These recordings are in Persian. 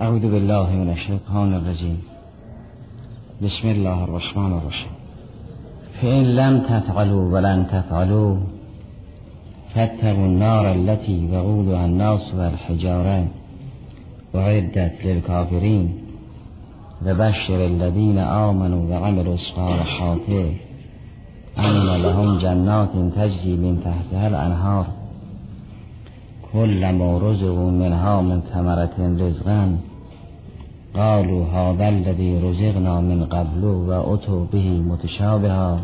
اعوذ بالله من الشیطان الرجیم بسم الله الرحمن الرحیم فإن لم تفعلوا ولن تفعلوا فاتقوا النار التي وقودها الناس والحجارة وعدت للكافرين. وبشر الذين آمنوا وعملوا الصالحات أن لهم جنات تجري من تحتها الأنهار. كل ما رزقوا منها من ثمرة رزقا قالوا هذا الذي رزقنا من قبل وأتوا به متشابها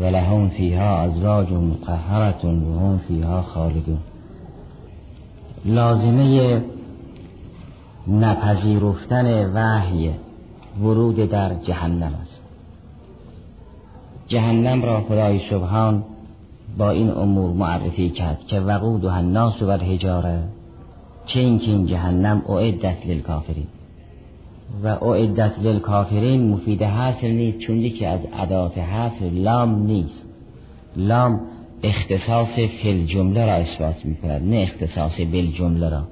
ولهم فيها ازواج مطهرة وهم فيها خالدون. لازمه نپذیرفتن وحی ورود در جهنم است. جهنم را خدای سبحان با این امور معرفی کرد که وقود و الناس و الحجاره چه اینکه این جهنم اعدت للکافرین. و اعدت للکافرین مفید حاصل نیست چون یکی از عدات حاصل لام نیست. لام اختصاص فل جمله را اثبات می نه اختصاص بل جمله را.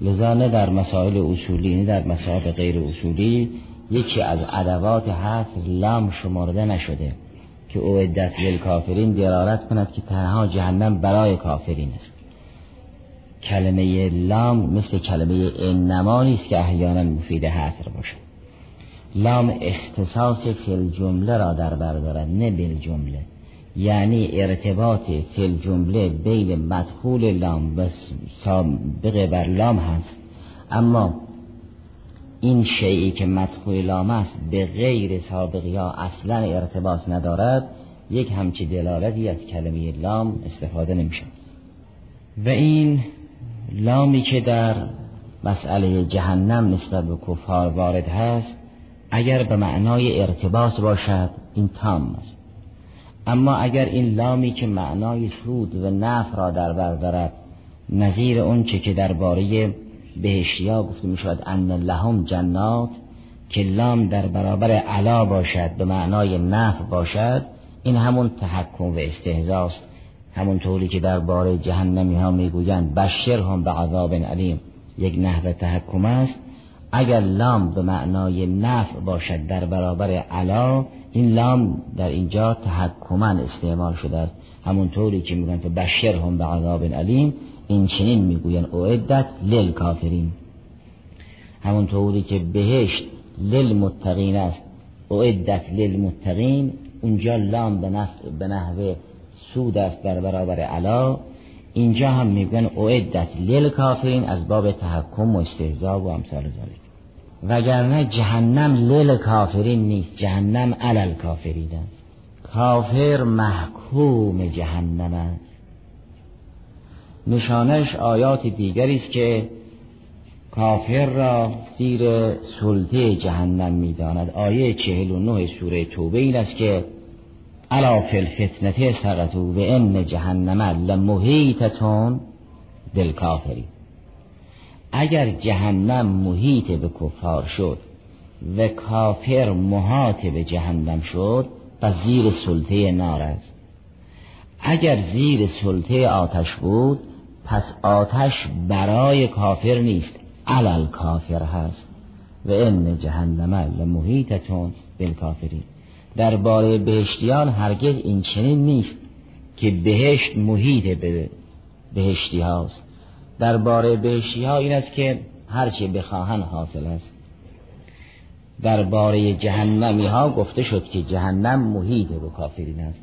لذا نه در مسائل اصولی نه در مسائل غیر اصولی یکی از ادوات حاصل لام شمارده نشده که اعدت للکافرین دلالت کند که تنها جهنم برای کافرین است. کلمه لام مثل کلمه انما نیست که احیانا مفید حصر باشد لام اختصاص فل جمله را در بر دارد نه بل جمله. یعنی ارتباط فل جمله بین مدخول لام و سابق بر لام هست اما این شیعی که مدخول لام است به غیر سابق یا اصلا ارتباط ندارد یک همچی دلالتی از کلمه لام استفاده نمیشه و این لامی که در مسئله جهنم نسبت به کفار وارد هست اگر به معنای ارتباط باشد این تام است. اما اگر این لامی که معنای سود و نف را در بر دارد نظیر اون چه که درباره بهشتیا گفته می شود ان لهم جنات که لام در برابر علا باشد به معنای نف باشد این همون تحکم و استهزاست. همون طوری که درباره جهنمی ها می‌گویند بشر هم به عذاب علیم. یک نحو تحکم است. اگر لام به معنای نفع باشد در برابر علا این لام در اینجا تحکمن استعمال شده است. همون طوری که میگن که بشر هم به عذاب علیم این چنین می‌گوین اعدت کافرین همون طوری که بهشت متقین است. اعدت متقین اونجا لام به نحو سود است در برابر علا. اینجا هم میگن اعدت کافرین از باب تحکم و استهزا و امثال ذالک وگرنه جهنم لیل کافرین نیست جهنم علل کافرین است. کافر محکوم جهنم است. نشانش آیات دیگری است که کافر را زیر سلطه جهنم می‌داند. آیه چهل و نه سوره توبه این است که علا فی الفتنه سقطو و ان جهنم لمحیطتون دل کافری. اگر جهنم محیط به کفار شد و کافر محاط به جهنم شد پس زیر سلطه نار است. اگر زیر سلطه آتش بود پس آتش برای کافر نیست علل کافر هست. و ان جهنم لمحیطتون بالکافرین درباره بهشتیان هرگز این چنین نیست که بهشت محیط به بهشتی هاست. درباره بهشتی ها این است که هرچه بخواهن حاصل است. درباره جهنمی ها گفته شد که جهنم محیط به کافرین است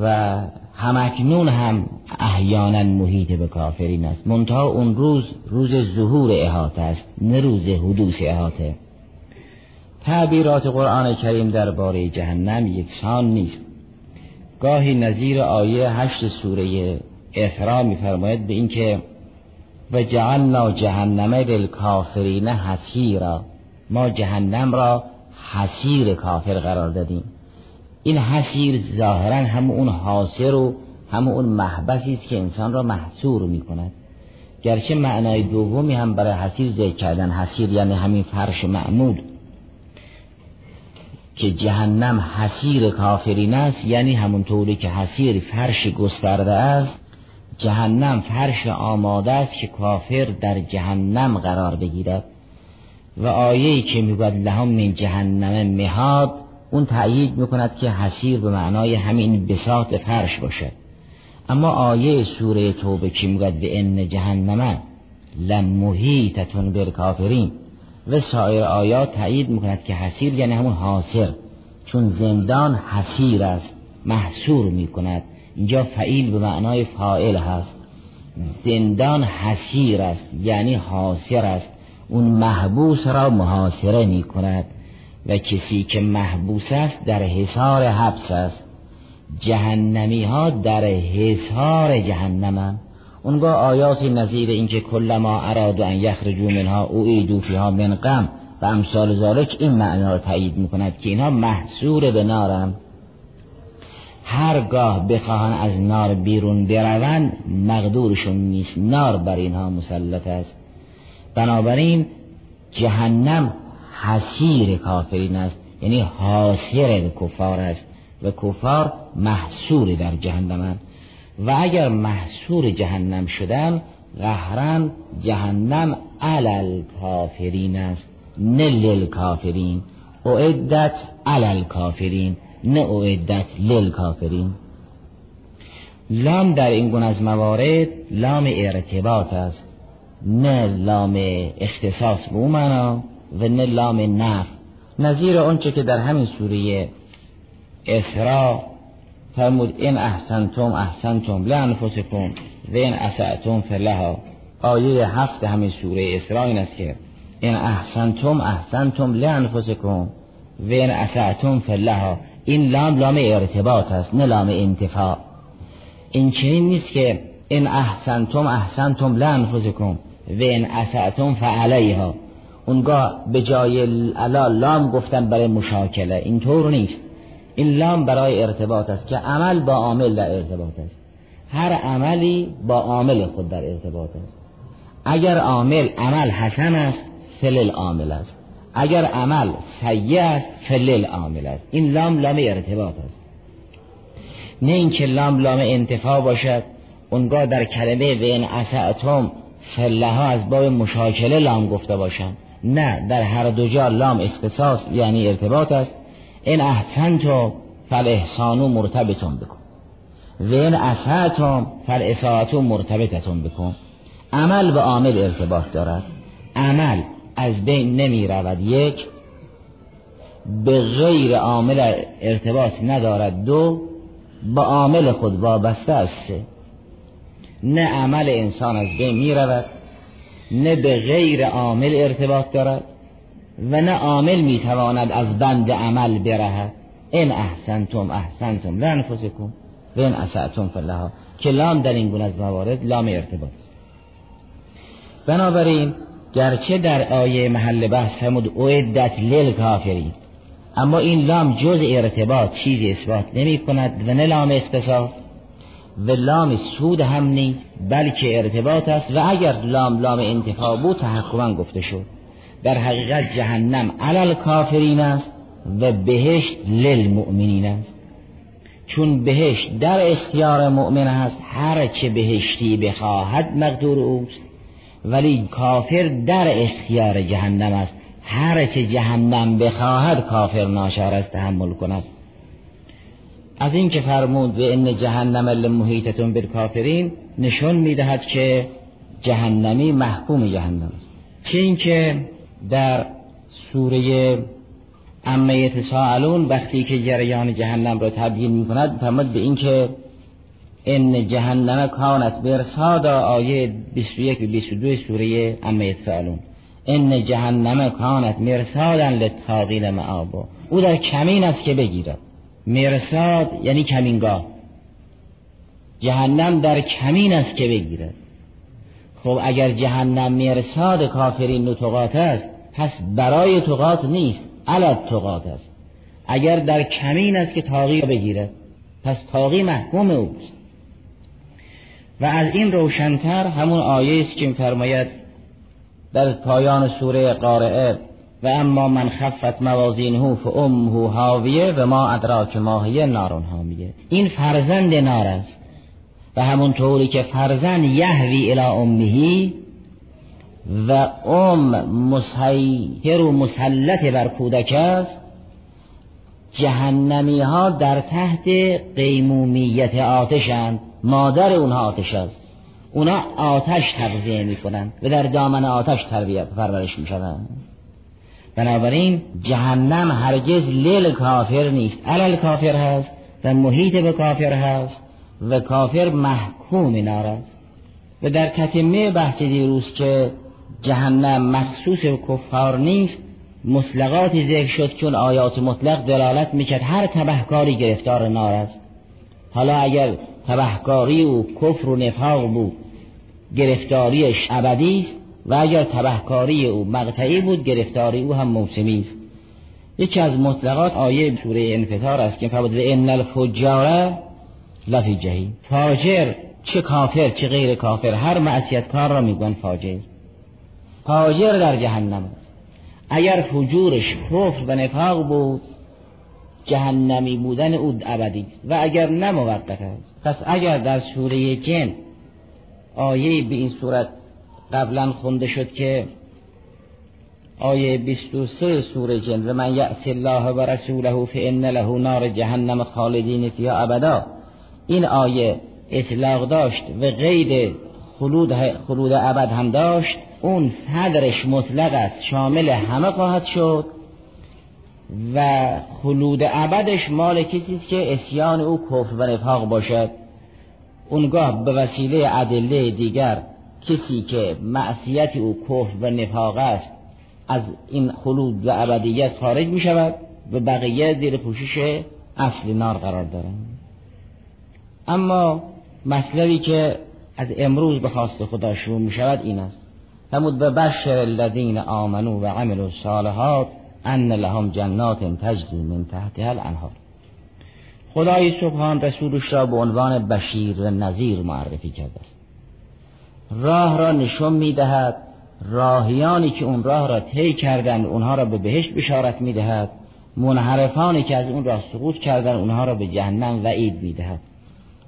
و همکنون هم احیانا محیط به کافرین است. منتها اون روز روز ظهور احاطه است نه روز حدوث احاطه. تعبیرات قرآن کریم درباره جهنم یکسان نیست. گاهی نظیر آیه هشت سوره احرام میفرماید به اینکه و جعلنا جهنم للکافرین حسیرا ما جهنم را حسیر کافر قرار دادیم. این حسیر ظاهرا هم اون حاصر و هم اون محبسی است که انسان را محصور می کند گرچه معنای دومی هم برای حسیر ذکر کردن حسیر یعنی همین فرش معمود. که جهنم حسیر کافرین است یعنی همون طوری که حسیر فرش گسترده است جهنم فرش آماده است که کافر در جهنم قرار بگیرد. و آیه‌ای که می‌گوید لهم من جهنم مهاد اون تأیید می‌کند که حسیر به معنای همین بساط فرش باشه اما آیه سوره توبه که می‌گوید به ان جهنم لمحیطتون بالکافرین. و سایر آیات تأیید می‌کند که حسیر یعنی همون حاصر چون زندان حسیر است محصور می‌کند. اینجا فعیل به معنای فائل هست. زندان حسیر است یعنی حاصر است. اون محبوس را محاصره می کند و کسی که محبوس است در حصار حبس است. جهنمی ها در حصار جهنمن. اونگاه آیاتی نظیر اینکه کل ما اراد ان یخرجو منها او ایدو فیها من غم و امثال ذالک این معنا را تایید می‌کند که اینها محصور به نارم هرگاه بخواهن از نار بیرون بروند مقدورشون نیست نار بر اینها مسلط است بنابراین جهنم حسیر کافرین است یعنی حاصر کفار است و کفار محصور در جهنم و اگر محصور جهنم شدن قهرن جهنم علل کافرین است نه لل کافرین اعدت علل کافرین نه اعدت لل کافرین لام در این گونه از موارد لام ارتباط است. نه لام اختصاص به اون معنا و نه لام نف نظیر آنچه که در همین سوره اسراء فرمود این احسنتم احسنتم لانفسکم و این اسعتم فلها آیه هفت همین سوره اسراء این است که این احسنتم احسنتم لانفسکم و این اسعتم فلها این لام لام ارتباط است نه لام انتفاع. این چنین نیست که این احسنتم احسنتم لانفسکم و این اسعتم فعلیها اونگاه به جای الا لام گفتن برای مشاکله. اینطور نیست. این لام برای ارتباط است که عمل با عامل در ارتباط است. هر عملی با عامل خود در ارتباط است. اگر عامل عمل حسن است فلل عامل است. اگر عمل سیع است فلل عامل است. این لام لام ارتباط است. نه اینکه لام لام انتفاع باشد اونگاه در کلمه و این اسعتم فله ها از باب مشاکله لام گفته باشم نه در هر دو جا لام اختصاص یعنی ارتباط است. این احسنتم فالاحسانو مرتبطون بکن. و این اسعتم فالاساعتو مرتبطتون بکن. عمل به عامل ارتباط دارد. عمل از بین نمی رود یک به غیر عامل ارتباط ندارد. دو با عامل خود وابسته است. نه عمل انسان از بین می رود نه به غیر عامل ارتباط دارد. و نه عامل می تواند از بند عمل برهد. این احسنتم احسنتم. لانفسکم و این اسعتم فلها که لام در این گونه از موارد لام ارتباط بنابراین گرچه در آیه محل بحث همود اعدت لیل کافرین اما این لام جز ارتباط چیزی اثبات نمی کند و نه لام اختصاص و لام سود هم نیست بلکه ارتباط است. و اگر لام لام انتفاع بود تحکما گفته شد. در حقیقت جهنم علل کافرین است و بهشت للمؤمنین است. چون بهشت در اختیار مؤمن است هر چه بهشتی بخواهد مقدور اوست. ولی کافر در اختیار جهنم است. هر چه جهنم بخواهد کافر ناشار است تحمل کند. از این که فرمود به ان جهنم لمحیطتون بالکافرین نشون می‌دهد که جهنمی محکوم جهنم است. چه اینکه در سوره اما یتساءلون وقتی که جریان جهنم را تبیین می کند فرمود به اینکه ان جهنم کانت برسادا آیه 21 و 22 سوره اما یتساءلون ان جهنم کانت مرسادا للطاغین معابا. او در کمین است که بگیرد. مرساد یعنی کمینگاه. جهنم در کمین است که بگیرد. خب اگر جهنم مرساد کافرین و تقات است پس برای تقات نیست علت تقات است. اگر در کمین است که تاقی بگیرد پس تاقی محکوم اوست. و از این روشنتر همون آیه است که فرماید در پایان سوره قارعه و اما من خفت موازینه فامه هاویه و ما ادراک ماهیه نارون هامیه این فرزند نار است. و همون طوری که فرزند یهوی الى امهی و ام مسیحر و مسلط بر کودک است جهنمی ها در تحت قیمومیت آتشند مادر اونها آتش است. اونا آتش تغذیه می‌کنند و در دامن آتش تربیت پرورش می‌شوند. بنابراین جهنم هرگز لیل کافر نیست علل کافر هست و محیط به کافر هست و کافر محکوم نار و در تتمه بحث دیروز که جهنم مخصوص به کفار نیست. مطلقاتی ذکر شد چون آیات مطلق دلالت می‌کرد. هر تبهکاری گرفتار نار است. حالا اگر تبهکاری و کفر و نفاق بود گرفتاریش ابدی است و اگر تبهکاری او مقطعی بود گرفتاری او هم موسمی است. یکی از مطلقات آیه سوره انفطار است که فرمود ان الفجار لفی جهی فاجر چه کافر چه غیر کافر هر معصیت کار را میگن فاجر. فاجر در جهنم است اگر فجورش کفر و نفاق بود جهنمی بودن او ابدی و اگر نه موقت است. پس اگر در سوره جن آیه به این صورت قبلا خونده شد که آیه 23 سوره جن و من یأس الله و رسوله فإن له نار جهنم خالدین فیها ابدا. این آیه اطلاق داشت و غیر خلود, خلود ابد هم داشت. اون صدرش مطلق است شامل همه خواهد شد و خلود ابدش مال کسی است که اسیان او کفر و نفاق باشد. اونگاه به وسیله ادله دیگر کسی که معصیت او کفر و نفاق است از این خلود و ابدیت خارج می شود و بقیه زیر پوشش اصل نار قرار دارند. اما مطلبی که از امروز به خواست خدا شروع می شود این است. فرمود به بشر الذین آمنو و عملوا الصالحات ان لهم جنات تجری من تحتها الانهار. خدای سبحان رسولش را به عنوان بشیر و نظیر معرفی کرده است. راه را نشون می‌دهد راهیانی که اون راه را طی کردند اونها را به بهشت بشارت می‌دهد منحرفانی که از اون راه سقوط کردند اونها را به جهنم وعید می‌دهد.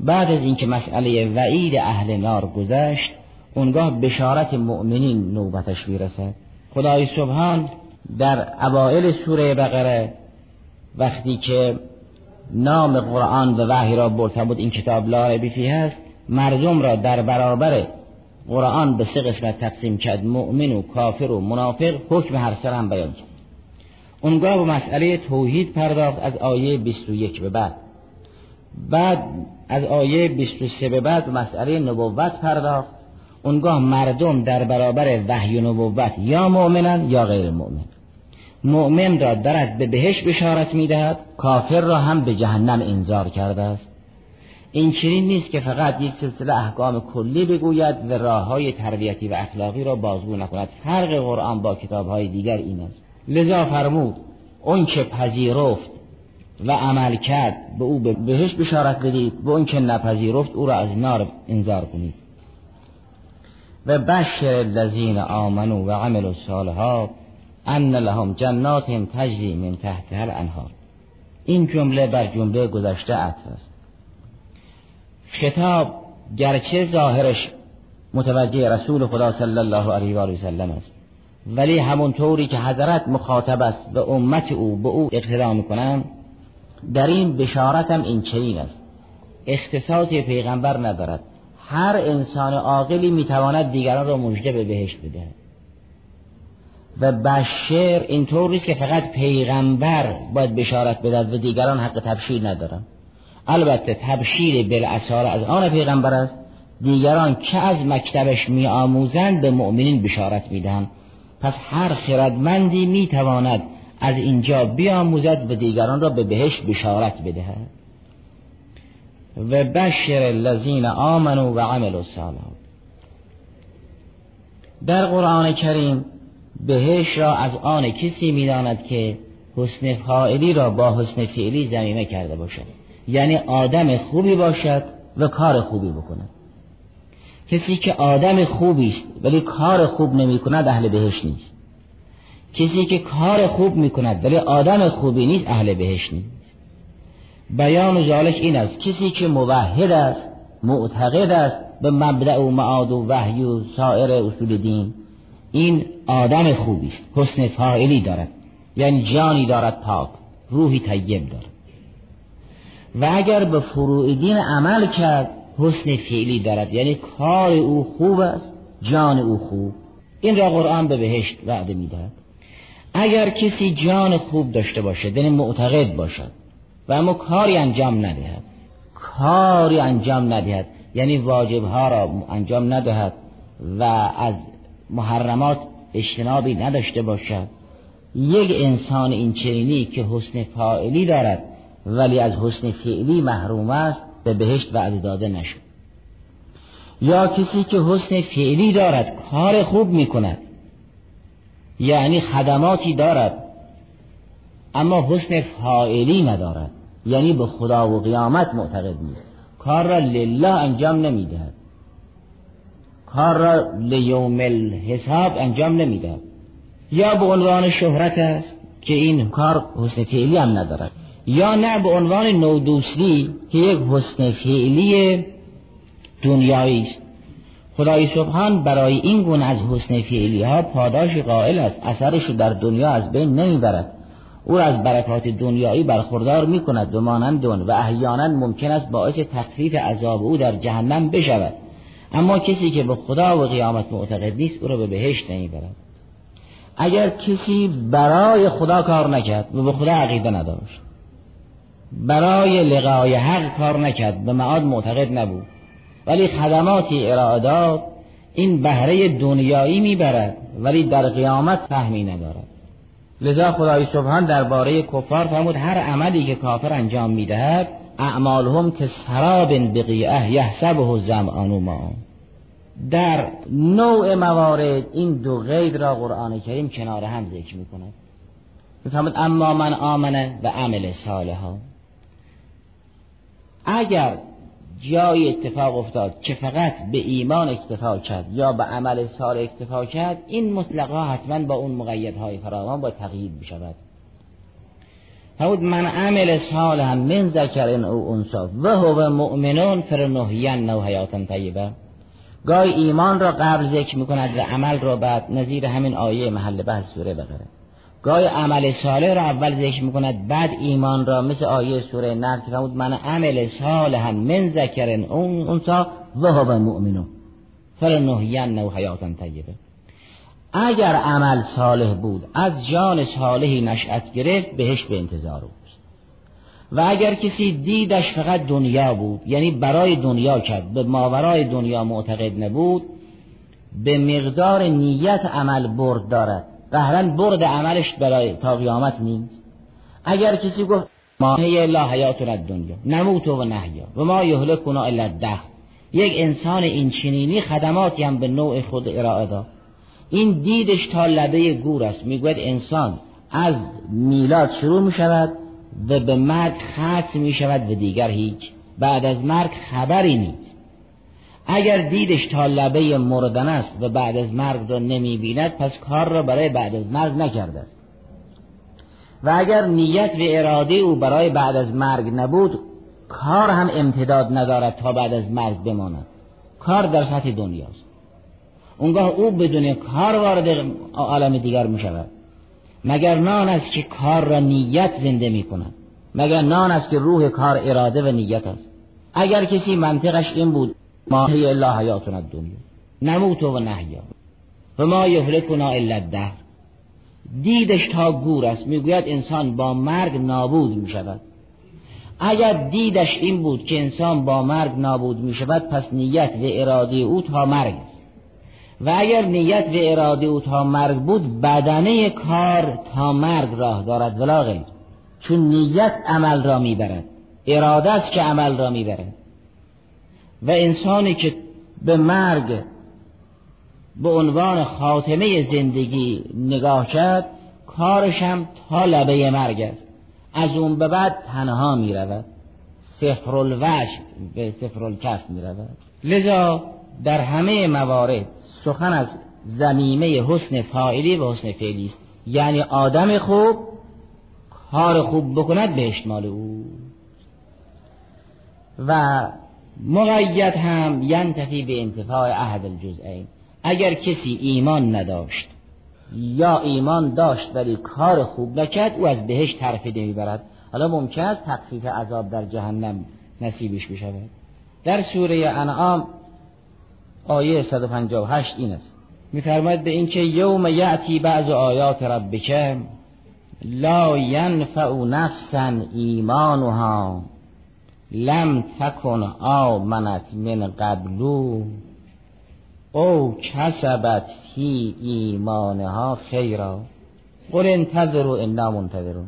بعد از اینکه مسئله وعید اهل نار گذشت اونگاه بشارت مؤمنین نوبتش می‌رسد خدای سبحان در اوائل سوره بقره وقتی که نام قرآن و وحی را برده بود این کتاب لا ریب هست مردم را در برابر قرآن به سه قسمت تقسیم کرد مؤمن و کافر و منافق حکم هر سر هم بیان کرد. اونگاه به مسئله توحید پرداخت از آیه 21 به بعد. بعد از آیه 23 به بعد مسئله نبوت پرداخت. اونگاه مردم در برابر وحی و نبوت یا مؤمنن یا غیر مؤمن. مؤمن را درد به بهش بشارت می‌دهد کافر را هم به جهنم انذار کرده است. این چنین نیست که فقط یک سلسله احکام کلی بگوید و راه های تربیتی و اخلاقی را بازگو نکند. فرق قرآن با کتاب های دیگر این است. لذا فرمود اون که پذیرفت و عمل کرد به او بهش بشارت بدید به اون که نپذیرفت او را از نار انذار کنید. و بشر الذین آمنوا و عملوا الصالحات ان لهم جنات تجری من تحتها الانهار. این جمله بر جمله گذشته عطف است. خطاب گرچه ظاهرش متوجه رسول خدا صلی الله علیه و آله سلم است ولی همونطوری که حضرت مخاطب است به امت او به او اقتدا می‌کنند در این بشارت هم این چنین است. اختصاص پیغمبر ندارد. هر انسان عاقلی می‌تواند دیگران را مژده به بهشت بدهد و بشر اینطور نیست که فقط پیغمبر باید بشارت بدهد و دیگران حق تبشیر ندارن. البته تبشیر بالاثار از آن پیغمبر است دیگران که از مکتبش می آموزند به مؤمنین بشارت می‌دهند. پس هر خردمندی می‌تواند از اینجا بیاموزد و دیگران را به بهش بشارت بدهد. و بشر الذین آمنوا و عملوا الصالحات. در قرآن کریم بهش را از آن کسی می‌داند که حسن فاعلی را با حسن فعلی زمینه کرده باشد. یعنی آدم خوبی باشد و کار خوبی بکند. کسی که آدم خوبی است ولی کار خوب نمی کند اهل بهش نیست. کسی که کار خوب می کند ولی آدم خوبی نیست اهل بهش نیست. بیان ذالک این است. کسی که موحد است معتقد است به مبدع و معاد و وحی و سایر اصول دین این آدم خوبی است. حسن فاعلی دارد. یعنی جانی دارد پاک روحی طیب دارد. و اگر به فروع دین عمل کرد حسن فعلی دارد. یعنی کار او خوب است جان او خوب. این را قرآن به بهشت وعده می‌دهد. اگر کسی جان خوب داشته باشد یعنی معتقد باشد و اما کاری انجام ندهد. کاری انجام ندهد. یعنی واجبها را انجام ندهد و از محرمات اجتنابی نداشته باشد. یک انسان این چنینی که حسن فاعلی دارد ولی از حسن فعلی محروم است به بهشت وعده داده نشد. یا کسی که حسن فعلی دارد کار خوب می کند یعنی خدماتی دارد اما حسن فاعلی ندارد. یعنی به خدا و قیامت معتقد نیست. کار را لله انجام نمی‌دهد. کار را لیوم الحساب انجام نمی‌دهد. یا به عنوان شهرت است که این کار حسن فعلی هم ندارد. یا نه به عنوان نودوستی که یک حسن فعلی دنیایی است. خدای سبحان برای این گونه از حسن فعلی ها پاداش قائل است. اثرش در دنیا از بین نمی‌برد. او از برکات دنیایی برخوردار می کند به مانند و احیانا ممکن است باعث تخفیف عذاب او در جهنم بشود. اما کسی که به خدا و قیامت معتقد نیست او را به بهشت نمی‌برد. اگر کسی برای خدا کار نکرد و به خدا عقیده نداشت. برای لقای حق کار نکرد به معاد معتقد نبود. ولی خدماتی ارادات این بهره دنیایی می‌برد ولی در قیامت فهمی ندارد. لذا خدای سبحان درباره کفار فرمود هر عملی که کافر انجام می‌دهد اعمالهم که سراب بقیعه یحسبه زمعان ما در نوع موارد این دو غید را قرآن کریم کنار هم ذکر می‌کند. می‌فهمد اما من آمنه و عمل صالحا. اگر جای اتفاق افتاد که فقط به ایمان اکتفا کرد یا به عمل سال اکتفا کرد این مطلقا حتما با اون مقیدهای فراوان با تقیید بشود فرمود من عمل صالحا من ذکر او انسا و هو مؤمنون فرنهین نو حیاتا طیبه. گاهی ایمان را قبل ذکر می‌کند و عمل را بعد نظیر همین آیه محل بحث سوره بقره. گاهی عمل صالح را اول ذکر می‌کند بعد ایمان را مثل آیه سوره نر که فرمود من عمل صالحا من ذکر اون اونسا هو مؤمنون فلنحین نو حیاتا طیبه. اگر عمل صالح بود از جان صالحی نشأت گرفت بهش به انتظار اوست. و اگر کسی دیدش فقط دنیا بود یعنی برای دنیا کرد به ماورای دنیا معتقد نبود به مقدار نیت عمل برد دارد. قهرن برد عملش برای تا قیامت نیست. اگر کسی گفت ما هی لا حیاتنا دنیا نموت و نحیا و ما یهلکنا الا ده یک انسان این چنینی خدماتی هم به نوع خود ارائه داد. این دیدش تا لبه گور است. می‌گوید انسان از میلاد شروع می شود و به مرگ ختم می شود و دیگر هیچ. بعد از مرگ خبری نیست. اگر دیدش تا لبه مردن است و بعد از مرگ را نمی بیند پس کار را برای بعد از مرگ نکرده است. و اگر نیت و اراده او برای بعد از مرگ نبود کار هم امتداد ندارد تا بعد از مرگ بماند. کار در سطح دنیاست اونگاه او بدون کار وارد عالم دیگر می شود مگر نان است که کار را نیت زنده می کند مگر نان است که روح کار اراده و نیت است؟ اگر کسی منطقش این بود ما هی الا حیاتنا الدنیا. نموت و نحیا و ما یهلکنا الا الدهر. دیدش تا گور است. می‌گوید انسان با مرگ نابود می شود اگر دیدش این بود که انسان با مرگ نابود می شود پس نیت و اراده او تا مرگ است. و اگر نیت و اراده او تا مرگ بود بدنه کار تا مرگ راه دارد. ولا چون نیت عمل را می‌برد. اراده است که عمل را می‌برد. و انسانی که به مرگ به عنوان خاتمه زندگی نگاه کرد کارش هم تا لبه مرگ است. از اون به بعد تنها می رود. سفر الوش به سفر الکف می رود. لذا در همه موارد سخن از زمیمه حسن فاعلی و حسن فعلی است. یعنی آدم خوب کار خوب بکند به اشمال او. و مقید هم ینتفی به انتفاع احد الجزئین. اگر کسی ایمان نداشت یا ایمان داشت ولی کار خوب نکرد او از بهش طرفی نمی‌برد حالا ممکن است تخفیف عذاب در جهنم نصیبش بشود؟ در سوره انعام آیه 158 این است. میفرماید به اینکه یوم یأتی بعض آیات ربک لا ینفع نفسا ایمانها. لم تکن آمنت من قبلو او کسبت فی ایمانها خیرا قل انتظروا انا منتظرون.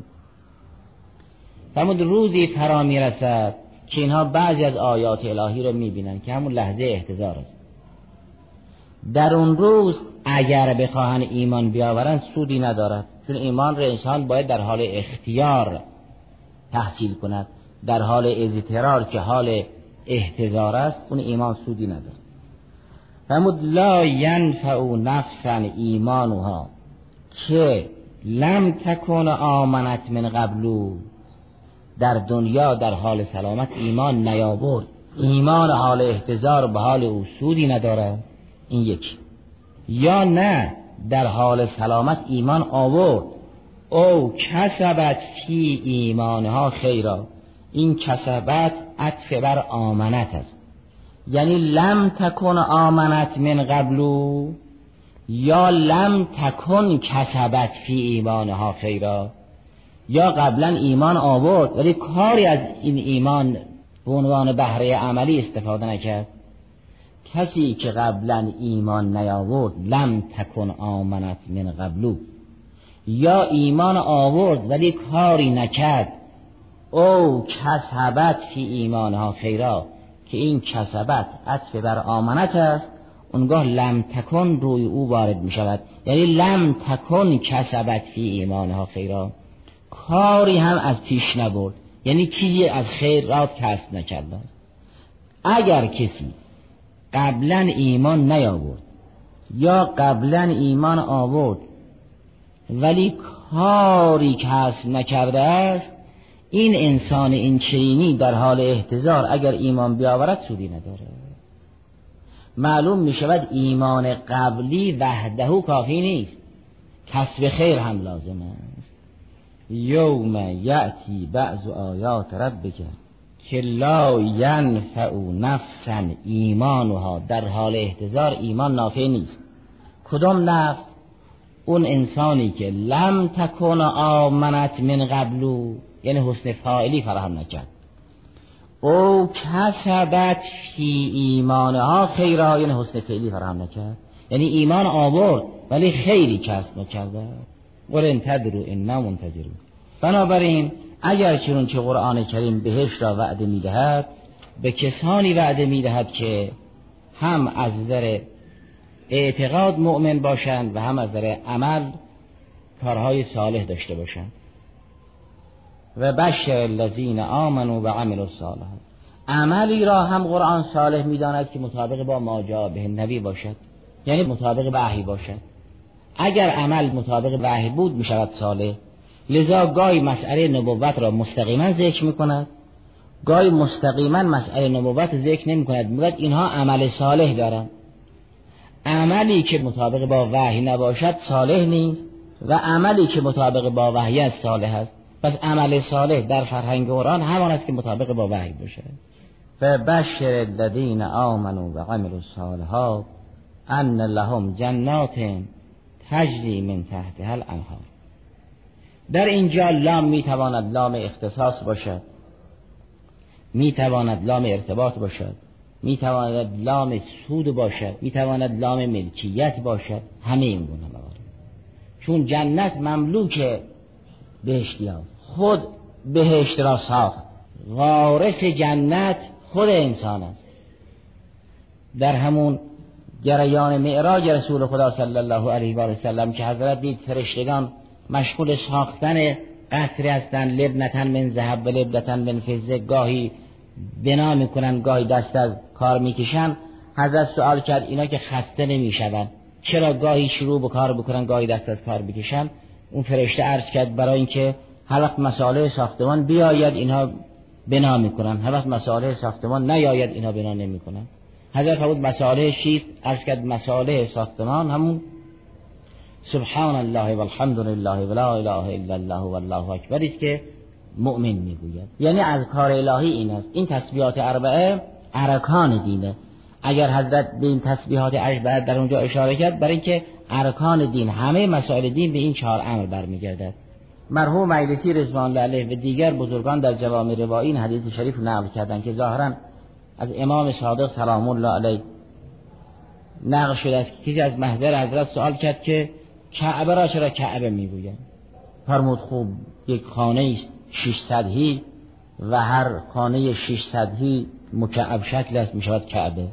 فرمود روزی فرا می‌رسد که اینها بعضی از آیات الهی رو می‌بینن که همون لحظه احتضار است. در اون روز اگر بخواهن ایمان بیاورن سودی ندارد چون ایمان را انسان باید در حال اختیار تحصیل کند. در حال اضطرار که حال احتضار است اون ایمان سودی ندارد فرمود لا ینفع نفسا ایمانها که لم تکن آمنت من قبلو در دنیا در حال سلامت ایمان نیاورد. ایمان حال احتضار به حال او سودی نداره. این یکی. یا نه در حال سلامت ایمان آورد. او کسبت فی ایمانها خیرا. این کسبت عطف بر آمنت است. یعنی لم تکن آمنت من قبلو یا لم تکن کسبت فی ایمانها خیرا. یا قبلا ایمان آورد ولی کاری از این ایمان به عنوان بهره عملی استفاده نکرد. کسی که قبلا ایمان نیاورد لم تکن آمنت من قبلو یا ایمان آورد ولی کاری نکرد. او کسبت فی ایمانها خیرا که این کسبت عطف بر آمنت است اونگاه لم تکن روی او وارد می شود یعنی لم تکن کسبت فی ایمانها خیرا. کاری هم از پیش نبرد. یعنی چیزی از خیرات کسب نکرده اگر کسی قبلا ایمان نیاورد یا قبلا ایمان آورد ولی کاری کسب نکرده است این انسان این چینی در حال احتضار اگر ایمان بیاورد سودی نداره. معلوم می شود ایمان قبلی وحده کافی نیست. کسب خیر هم لازم است. یوم یأتی بعض آیات ربک که لا ینفع نفسا ایمانها. در حال احتضار ایمان نافع نیست. کدام نفس؟ اون انسانی که لم تکن آمنت من قبلو یعنی حسن فاعلی فراهم نکرد. او کسبت فی ایمانها خیرا یعنی حسن فعلی فراهم نکرد. یعنی ایمان آورد ولی خیری کسب نکرده. ولن تدرو انا منتظرون. بنابراین اگر چون که قرآن کریم بهش را وعده می‌دهد به کسانی وعده می‌دهد که هم از نظر اعتقاد مؤمن باشند و هم از نظر عمل کارهای صالح داشته باشند. و بشر الذین آمنوا و عملوا الصالحات. عملی را هم قرآن صالح می‌داند که مطابق با ماجا به نبی باشد یعنی مطابق وحی باشد. اگر عمل مطابق وحی بود می شود صالح. لذا گاهی مسئله نبوت را مستقیما ذکر می کند گاهی مستقیما مسئله نبوت ذکر نمی کند می‌گوید اینها عمل صالح دارند. عملی که مطابق با وحی نباشد صالح نیست. و عملی که مطابق با وحی است صالح است. پس عمل صالح در فرهنگ قرآن همان است که مطابق با وحی باشه. و بشر الذین آمنوا و عملوا الصالحات ان لهم جنات تجری من تحتها الانهار. در اینجا لام می‌تواند لام اختصاص باشد. می‌تواند لام ارتباط باشد. می‌تواند لام سود باشد. می‌تواند لام ملکیت باشد. همه این گونه موارد چون جنت مملوک بهشتی خود بهشت را ساخت. وارث جنت خود انسان است. در همون جریان معراج رسول خدا صلی الله علیه و سلم که حضرت دید فرشتگان مشغول ساختن قصری هستند لبنتن من ذهب و لبنتن من فضه گاهی بنا می‌کنن گاهی دست از کار می‌کشن. حضرت سوال کرد اینا که خسته نمی‌شوند چرا گاهی شروع به کار بکنن گاهی دست از کار بکشن؟ اون فرشته عرض کرد برای اینکه هر وقت مساله ساختمان بیاید اینها بنا می‌کنن. هر وقت مساله ساختمان نیاید اینها بنا نمی‌کنن. حضرت فرمود مساله شیست ارز کرد مساله ساختمان همون سبحان الله والحمد لله ولا اله الا الله والله اکبر است که مؤمن می‌گوید. یعنی از کار الهی این است. این تسبیحات اربعه ارکان دینه. اگر حضرت به این تسبیحات اربعه در اونجا اشاره کرد برای اینکه ارکان دین همه مسائل دین به این چهار امر برمیگردد. مرحوم مجلسی رضوان الله علیه و دیگر بزرگان در جوامع روایی این حدیث شریف نقل کردند که ظاهرا از امام صادق سلام الله علیه نقل شده است. کسی از محضر حضرت سوال کرد که کعبه را چرا کعبه می‌گویند؟ فرمود خوب یک خانه است 600 هی و هر خانه 600 هی مکعب شکل است می‌شود کعبه.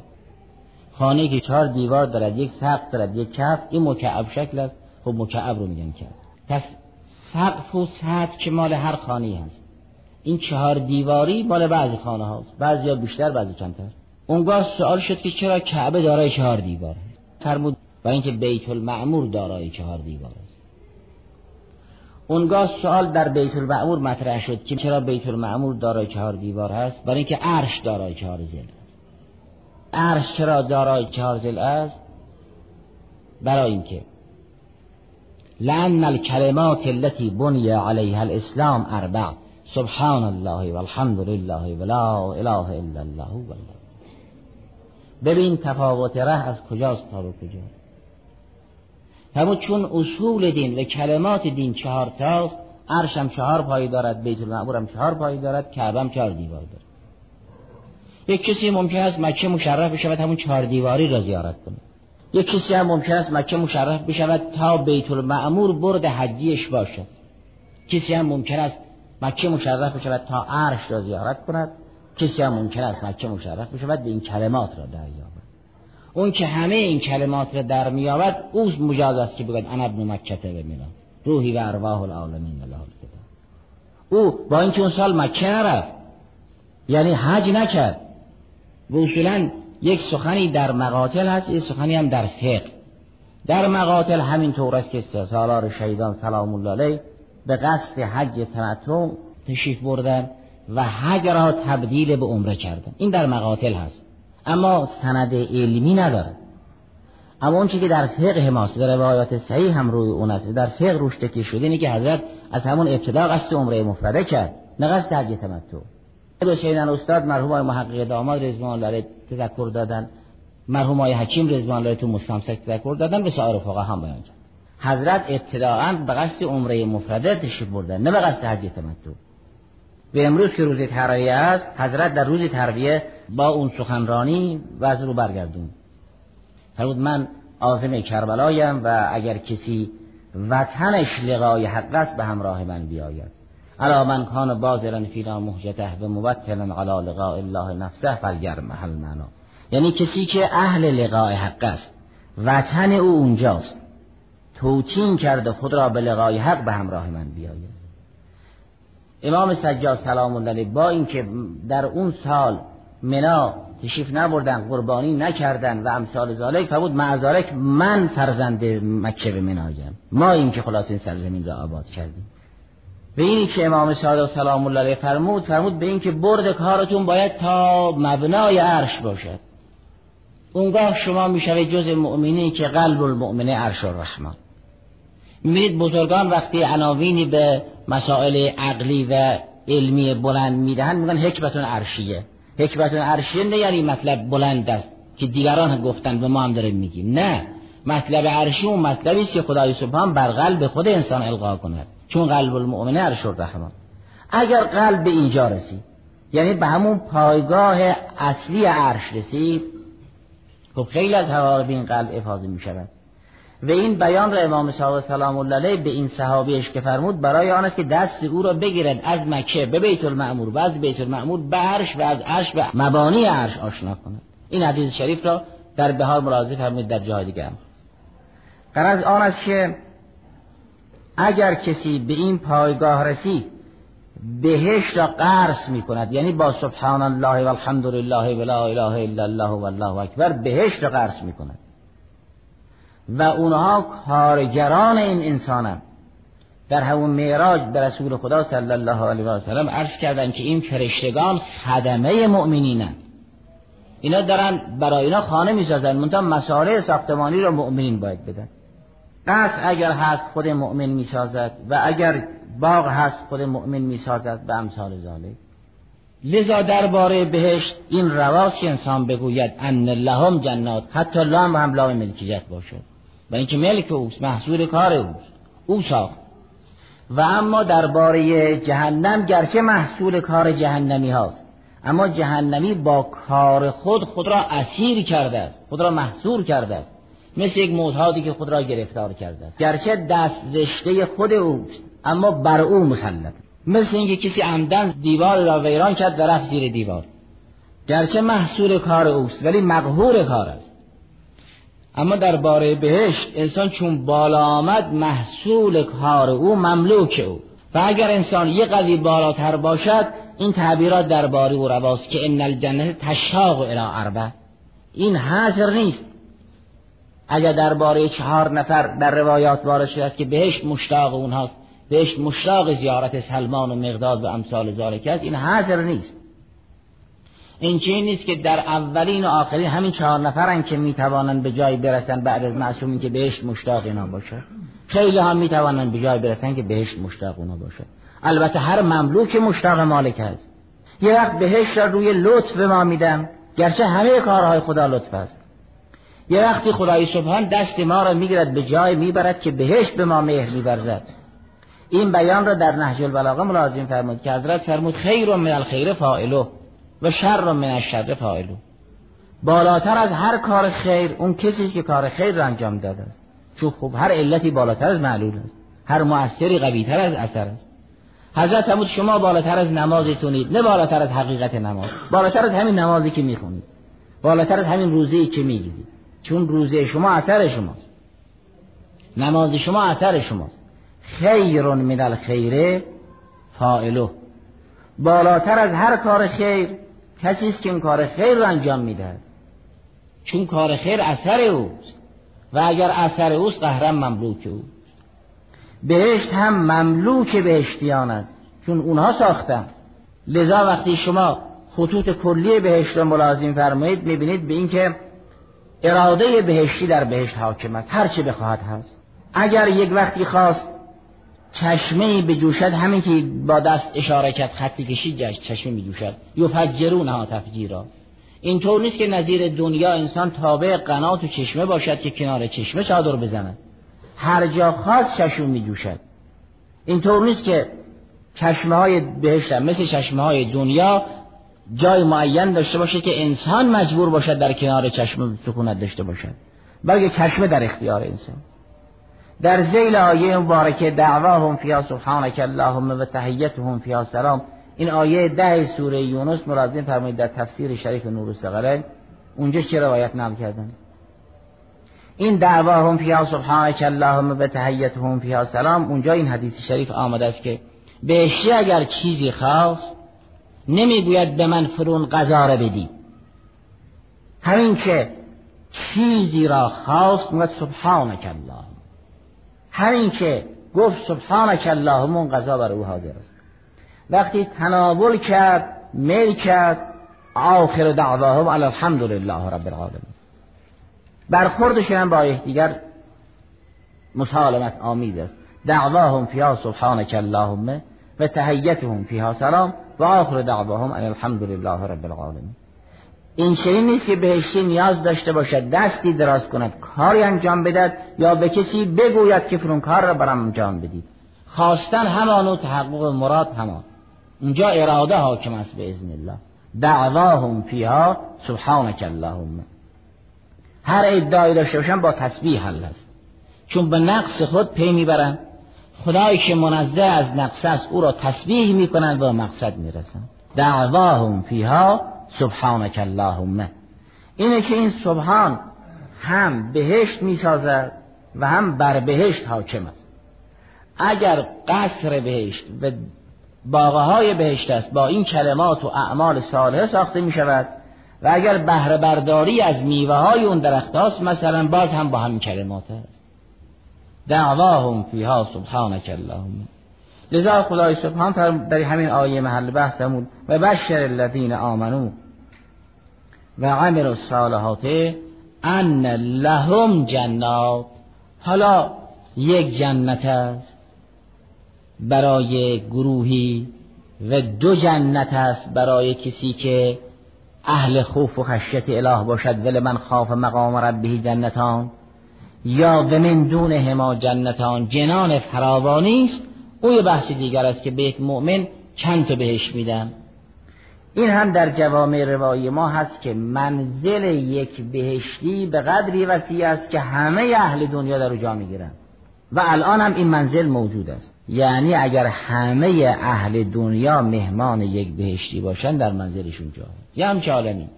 خانه که چهار دیوار دارد یک سقف دارد یک کف این مکعب شکل است. خب مکعب رو میگن کرد پس سقف و سطح که مال هر خانه هست. این چهار دیواری مال بعضی خانه هاست بعضی ها بیشتر بعضی کمتر. اونگاه سوال شد که چرا کعبه دارای چهار دیوار فرمود و اینکه بیت المعمور دارای چهار دیوار است اونگاه سوال در بیت المعمور مطرح شد که چرا بیت المعمور دارای چهار دیوار هست؟ برای اینکه عرش دارای چهار زل است عرش چرا دارای چهار زل است برای اینکه لأن الكلمات التي بني عليها الاسلام اربع سبحان الله والحمد لله ولا اله الا الله والله. ببین تفاوت ره از کجاست تا به کجا. همون چون اصول دین و کلمات دین چهار تاست عرشم چهار پایی دارد بیت المعمورم چهار پایی دارد کعبم چهار دیوار دارد. یک کسی ممکن است مکه مشرف بشود همون چهار دیواری را زیارت کنه یک کسی هم ممکن است مکه مشرف بشود تا بیت المعمور برد حجیش باشد. کسی هم ممکن است مکه مشرف بشود تا عرش را زیارت کند. کسی هم ممکن است مکه مشرف بشود به این کلمات را دریابد اون که همه این کلمات را در میابد او مجاز است که بگوید انا ابن مکه به میرم روحی و ارواح العالمین الله او با اینکه اون سال مکه نرفت یعنی حج نکرد. و اصولا یک سخنی در مقاتل هست یک سخنی هم در فقه. در مقاتل همین طور است که سالار شهیدان سلام الله علیه به قصد حج تمتع تشریف بردن و حج را تبدیل به عمره کردن. این در مقاتل هست. اما سند علمی نداره اما اون که در فقه ماست و روایات صحیح هم روی اون است. در فقه روش تکی شده اینه که حضرت از همون ابتدا قصد عمره مفرده کرد نه قصد حج تمتع. به شیدن استاد مرحوم محقق داماد رضوان الله تذکر دادن. مرحوم های حکیم رضوان الله تو مستمسک تذکر دادن به سایر فقها هم بیان کرد. حضرت ابتداعا به قصد عمره مفرده تشریف بردن نه به قصد حج تمتع. به امروز که روز ترویه است حضرت در روز ترویه با اون سخنرانی وضع رو برگردون. فرمود من عازم کربلایم و اگر کسی وطنش لقای حق است به همراه من بیاید. علا من کان بازرن فینا محجته به موکلن علا لقاء الله نفسه فلگر محل معنا. یعنی کسی که اهل لقاء حق است وطن او اونجاست. توتین کرده خود را به لقای حق به همراه من بیاید. امام سجاد سلام الله با اینکه در اون سال منا تشریف نبردن قربانی نکردن و امثال ذالک فرمود معذارک من فرزند مکه به منایم ما این که خلاص این سرزمین را آباد کردیم. به اینی که امام صادق سلام الله علیه فرمود فرمود به اینکه برد کارتون باید تا مبنای عرش باشد. اونگاه شما می‌شوید جز مؤمنی که قلب المؤمن عرش الرحمن. می‌بینید بزرگان وقتی عناوینی به مسائل عقلی و علمی بلند می‌دهند میگن حکمتون عرشیه. حکمتون عرشیه نه یعنی مطلب بلند است که دیگران گفتن به ما هم داریم میگیم. نه. مطلب عرشی اون مطلبی است که خدای سبحان بر قلب خود انسان القا کند. چون قلب المؤمنه عرش الرحمن اگر قلب به اینجا رسید یعنی به همون پایگاه اصلی عرش رسید خب خیلی از حقایق این قلب افاظه می شود و این بیان را امام صادق سلام الله علیه به این صحابیش که فرمود برای آن است که دست او را بگیرد از مکه به بیت المعمور و از بیت المعمور به عرش و از عرش به مبانی عرش آشنا کند این حدیث شریف را در بهار مراجعه فرمود در جای دیگه هم. قرض آن است که اگر کسی به این پایگاه رسید بهشت را قرص می کند یعنی با سبحان الله و الحمد لله و لا اله الا الله و الله اکبر بهشت را قرص می کند و اونها کارگران این انسانن. در همون معراج به رسول خدا صلی الله علیه و سلم عرض کردن که این فرشتگان خدمه مؤمنینن. اینا دارن برای اینا خانه می‌سازن. منتها مساله ساختمانی رو مؤمنین باید بدن. پس اگر هست خود مؤمن می‌سازد و اگر باغ هست خود مؤمن می‌سازد به امثال ذالک لذا درباره بهشت این رواست که انسان بگوید ان لهم جنات حتی لام هم لام ملکیت باشد و اینکه ملک اوست محصول کار اوست او ساخت. و اما درباره جهنم گرچه محصول کار جهنمی هاست اما جهنمی با کار خود خود را اسیر کرده است خود را محصور کرده است. مثل یک معتادی که خود را گرفتار کرده است. گرچه دست رشته خود اوست اما بر او مسلط. مثل اینکه کسی عمدن دیوار را ویران کرد و رفت زیر دیوار. گرچه محصول کار اوست ولی مقهور کار است. اما در باره بهشت انسان چون بالا آمد محصول کار او مملوک او. و اگر انسان یه قدری بالاتر باشد این تعبیرات درباره او رواست که ان الجنه تشاق الى اربع این حاضر نیست. اگر درباره چهار نفر در روایات وارد شده است که بهشت مشتاق اونهاست بهشت مشتاق زیارت سلمان و مقداد و امثال ذالک است این حاضر نیست. این چیزی نیست که در اولین و آخرین همین چهار نفرن که می‌توانند به جای برسن بعد از معصومین که بهشت مشتاق اینا باشه. خیلی هم می‌توانند به جای برسن که بهشت مشتاق اونا باشه. البته هر مملوک مشتاق مالک هست. یه وقت بهشت را روی لطف به ما میدم گرچه همه کارهای خدا لطف است. یه وقتی خدای سبحان دست ما را می‌گیرد به جای می‌برد که بهشت به ما مهر میبرزد این بیان را در نهج البلاغه ملازم فرمود که حضرت فرمود خیر من الخیر فاعله و شر من الشر فاعله بالاتر از هر کار خیر اون کسی که کار خیر را انجام داده است. چون خب هر علتی بالاتر از معلول است. هر مؤثری قویتر از اثر است. حضرت فرمود شما بالاتر از نمازتونید نه بالاتر از حقیقت نماز. بالاتر از همین نمازی که می‌خونید. بالاتر از همین روزی که می‌گیرید. چون روزه شما اثر شماست. نماز شما اثر شماست. خیر من الخیر فائلو بالاتر از هر کار خیر کسی است که این کار خیر رو انجام میده چون کار خیر اثر اوست و اگر اثر اوست قهرم مملوک اوست. بهشت هم مملوک بهشتیان است چون اونها ساختن. لذا وقتی شما خطوط کلی بهشت رو ملازم فرمایید می‌بینید به اینکه اراده بهشتی در بهشت حاکم است هر چه بخواهد هست. اگر یک وقتی خواست چشمه بجوشد همین که با دست اشاره کرد خطی کشید چشمه بجوشد یفجرون ها تفجیرا. اینطور نیست که نظیر دنیا انسان تابع قنات و چشمه باشد که کنار چشمه چادر بزند. هر جا خاص چشم می جوشد اینطور نیست که چشمه های بهشت مثل چشمه های دنیا جای معین داشته باشه که انسان مجبور باشد در کنار چشمه سکونت داشته باشد. بلکه چشمه در اختیار انسان. در زیل آیه مبارکه دعواهم فیا سبحانک اللهم و تحیتهم فیا سلام. این آیه ده سوره یونس مرازم فرمایید در تفسیر شریف نور سقلل اونجا چه روایت نام کردن؟ این دعواهم فیا سبحانک اللهم و تحیتهم فیا سلام. اونجا این حدیث شریف آمده است که بهشتی اگر چیزی خواست نمی‌گوید به من فرون غذا را بدی. همین که چیزی را خواست می‌گوید سبحانک الله. همین که گفت سبحانک اللهم اون غذا بر او حاضر است. وقتی تناول کرد میل کرد آخر دعواهم علی الحمد لله رب العالمین. برخوردشون با یکدیگر مسالمت آمیز است. دعواهم فیها سبحانک اللهم و تحیتهم فیها سلام. و آخر دعواهم ان الحمد لله رب العالمین. این چنین نیست که بهشتی نیاز داشته باشد دستی دراز کند کاری انجام بدهد یا به کسی بگوید که فرون کار را برام انجام بدید. خواستن همان و تحقق مراد همان. اونجا اراده حاکم است به اذن الله. دعواهم فیها سبحانک اللهم. هر ادعای داشته باشن با تسبیح حل است. چون به نقص خود پی می‌برن خدایی که منزه از نقص است او را تسبیح می‌کنند و مقصد می‌رسند. دعواهم فیها سبحانک اللهم. اینه که این سبحان هم بهشت می‌سازد و هم بر بهشت حاکم است. اگر قصر بهشت و باغه های بهشت است با این کلمات و اعمال صالحه ساخته می شود و اگر بهره برداری از میوه های اون درخت هاست مثلا باز هم با همین کلمات هست. دعواهم فیها سبحانک اللهم. لذا خدای سبحان در همین آیه محل بحثمون و بشر الذین آمنو و عمل الصالحات ان لهم جنات. حالا یک جنت است برای گروهی و دو جنت است برای کسی که اهل خوف و خشیت اله باشد. ولی من خاف مقام ربه جنتان. یا و من دون هما جنتان جنان فراوانی است او یه بحث دیگر است که به یک مؤمن چند تا بهش میدن این هم در جوامع روایی ما هست که منزل یک بهشتی به قدری وسیع است که همه اهل دنیا در جا می‌گیرن و الان هم این منزل موجود است. یعنی اگر همه اهل دنیا مهمان یک بهشتی باشن در منزلشون جا یه هم عالمی.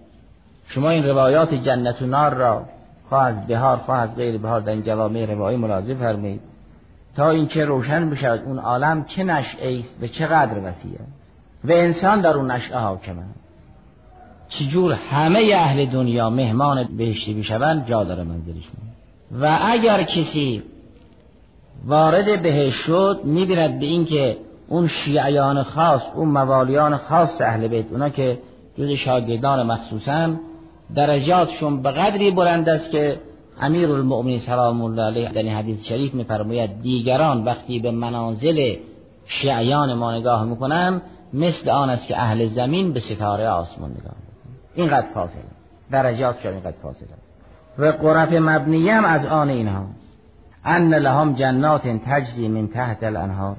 شما این روایات جنت و نار را خواه از بهار خواه از غیر بهار در این جوامع روایی ملاحظه فرمایید. تا اینکه روشن بشود اون عالم چه نشعه است و چقدر وسیع است؟ و انسان در اون نشعه حاکمه چجور همه اهل دنیا مهمان بهشتی بشوند جا داره منزلشون و اگر کسی وارد بهش شد می‌بیند به اینکه اون شیعیان خاص اون موالیان خاص اهل بیت اونا که جز شاگردان مخصوصا درجاتشون به قدری بلند است که امیر المؤمنین سلام الله علیه در حدیث شریف میفرماید دیگران وقتی به منازل شیعیان ما نگاه می‌کنن مثل آن است که اهل زمین به ستاره آسمان نگاه اینقدر فاصله. درجاتشون اینقدر فاصله. و قرف مبنیه هم از آن اینها. ان لهم جنات تجری من تحت الانهار.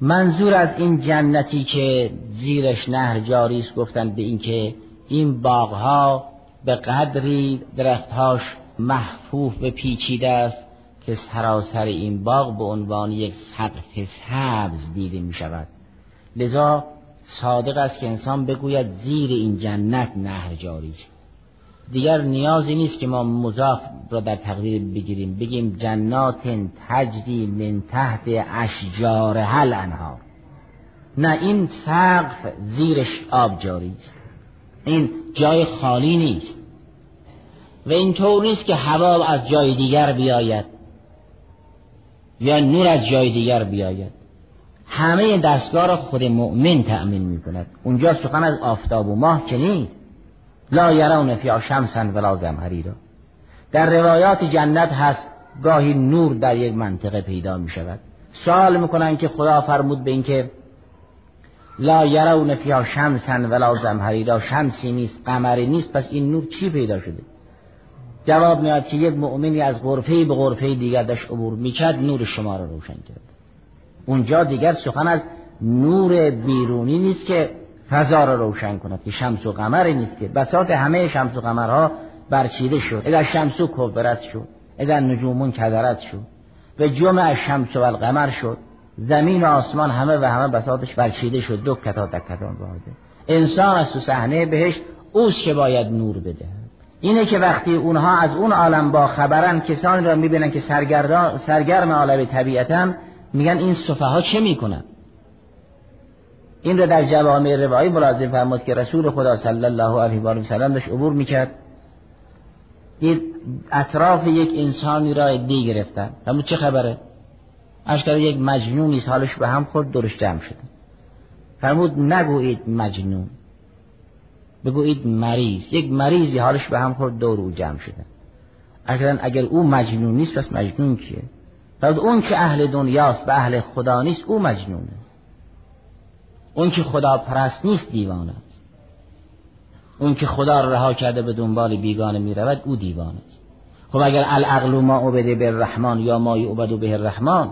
منظور از این جنتی که زیرش نهر جاری است گفتن به اینکه این باغها به قدری درختهاش محفوف و پیچیده است که سراسر این باغ به عنوان یک سقف سبز دیده می شود لذا صادق است که انسان بگوید زیر این جنت نهر جاری است. دیگر نیازی نیست که ما مضاف را در تقدیر بگیریم. بگیم جنات تجری من تحت اشجار هل انهار. نه این سقف زیرش آب جاری است. این جای خالی نیست. و این طور نیست که هوا از جای دیگر بیاید. یا نور از جای دیگر بیاید. همه دستگاه را خود مؤمن تأمین می کند اونجا سخن از آفتاب و ماه که نیست. لا یرون فی شمسا ولا زمهریرا در روایات جنت هست گاهی نور در یک منطقه پیدا می شود سوال می‌کنن که خدا فرمود به اینکه لا یرون فی شمسا ولا زمهریرا شمسی نیست قمری نیست پس این نور چی پیدا شده؟ جواب میاد که یک مؤمنی از غرفه به غرفه دیگر داشت عبور می‌کرد نور شما را روشن کرد. اونجا دیگر سخن از نور بیرونی نیست که فضا را روشن کند که شمس و قمر نیست که. بساط همه شمس و قمرها برچیده شد. اگر شمس و کبرت شد اگر نجومون کدرت شد. و جمع شمس و القمر شد. زمین و آسمان همه و همه بساطش برچیده شد. دو کتا کتا بازه. انسان از تو صحنه بهش اوست که باید نور بده. اینه که وقتی اونها از اون عالم با خبرن کسانی را می‌بینن که سرگرم عالم طبیعتا میگن این صفحه ها چه می‌کنن؟ این رو در جوامع روایی ملاحظه فرمود که رسول خدا صلی الله علیه و سلم داشت عبور می‌کرد. این اطراف یک انسانی را دی گرفتن. همون چه خبره؟ اشکال یک مجنونی حالش به هم خورد درش جمع شده فرمود نگویید مجنون. بگویید مریض. یک مریضی حالش به هم خورد دور او جمع شده اگر اگر او مجنون نیست پس مجنون کیه؟ فرمود اون که اهل دنیاست و اهل خدا نیست او مجنونه. اون که خدا پرست نیست دیوانه است. اون که خدا را رها کرده به دنبال بیگانه می رود او دیوانه است. خب اگر العقل ما عبده به الرحمن یا ما یعبد به الرحمن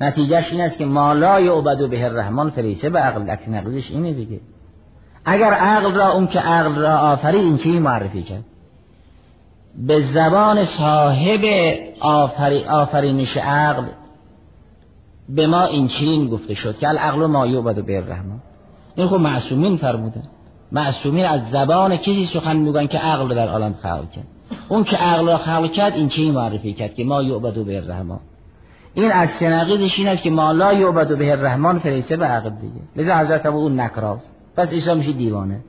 نتیجهش این است که ما لا یعبد به الرحمن فریسه به عقل لکن نقضش اینه دیگه. اگر عقل را اون که عقل را آفرید این معرفی کرد؟ به زبان صاحب آفری آفرینش عقل به ما این چنین گفته شد که العقل ما یعبد به الرحمن. این خب معصومین فرمودن. معصومین از زبان کسی سخن میگن که عقل در عالم خلق کرد. اون که عقل را خلق کرد این چی معرفی کرد که ما یعبد به الرحمن؟ این از شنقیدش این است که ما لا یعبد به الرحمن فریسه به عقل دیگه. لذا حضرت ابو اون نکراست. پس عیسی میشه دیوانه.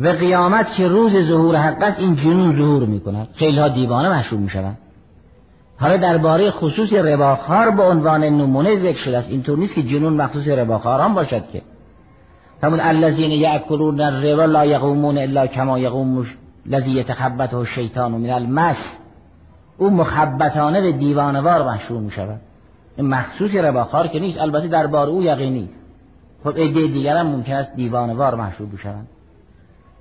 و قیامت که روز ظهور حق است این جنون ظهور می‌کنه. خیلی ها دیوانه محشوب می‌شوند. حالا درباره خصوص رباخار به عنوان نمونه ذکر شده است. اینطور نیست که جنون مخصوص رباخاران باشد که. همون الذین یاکلون الربا لا یقومون الا کما یقوم الذی یتخبطه الشیطان من المس. او مخبتانه به دیوانوار مشروع می شود این مخصوص رباخار که نیست البته در بار او یقین نیست. خب ایده دیگر هم ممکن است دیوانوار مشروع بشوند.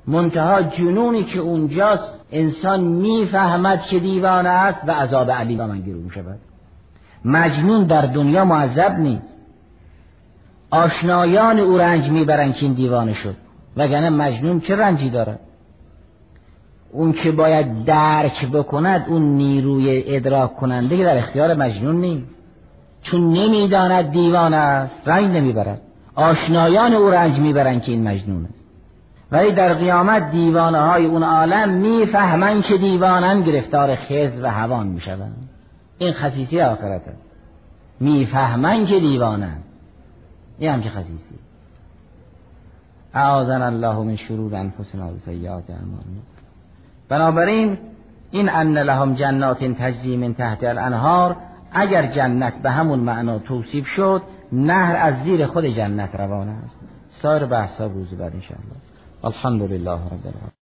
منتها جنونی که اونجاست انسان می‌فهمد که دیوانه است و عذاب علی من گیرو شود مجنون در دنیا معذب نیست. آشنایان او رنج می‌برن که این دیوانه شد. وگرنه مجنون چه رنجی دارد؟ اون که باید درک بکند اون نیروی ادراک کننده که در اختیار مجنون نیست. چون نمی‌داند دیوانه است رنج نمی‌برد. آشنایان او رنج می‌برن که این مجنون است. ولی در قیامت دیوانه های اون عالم می‌فهمن که دیوانن گرفتار خز و هوان می‌شوند. این خصیصی آخرت است. می‌فهمن که دیوانن این همچه خصیصی. اعاذن الله من شرور انفسنا و سیئات اعمالنا. بنابراین این ان لهم جنات تجری من تحت الانهار اگر جنت به همون معنا توصیف شد نهر از زیر خود جنت روانه است. سایر بحث ها روز بعد انشاءالله. الحمد لله رب العالمین.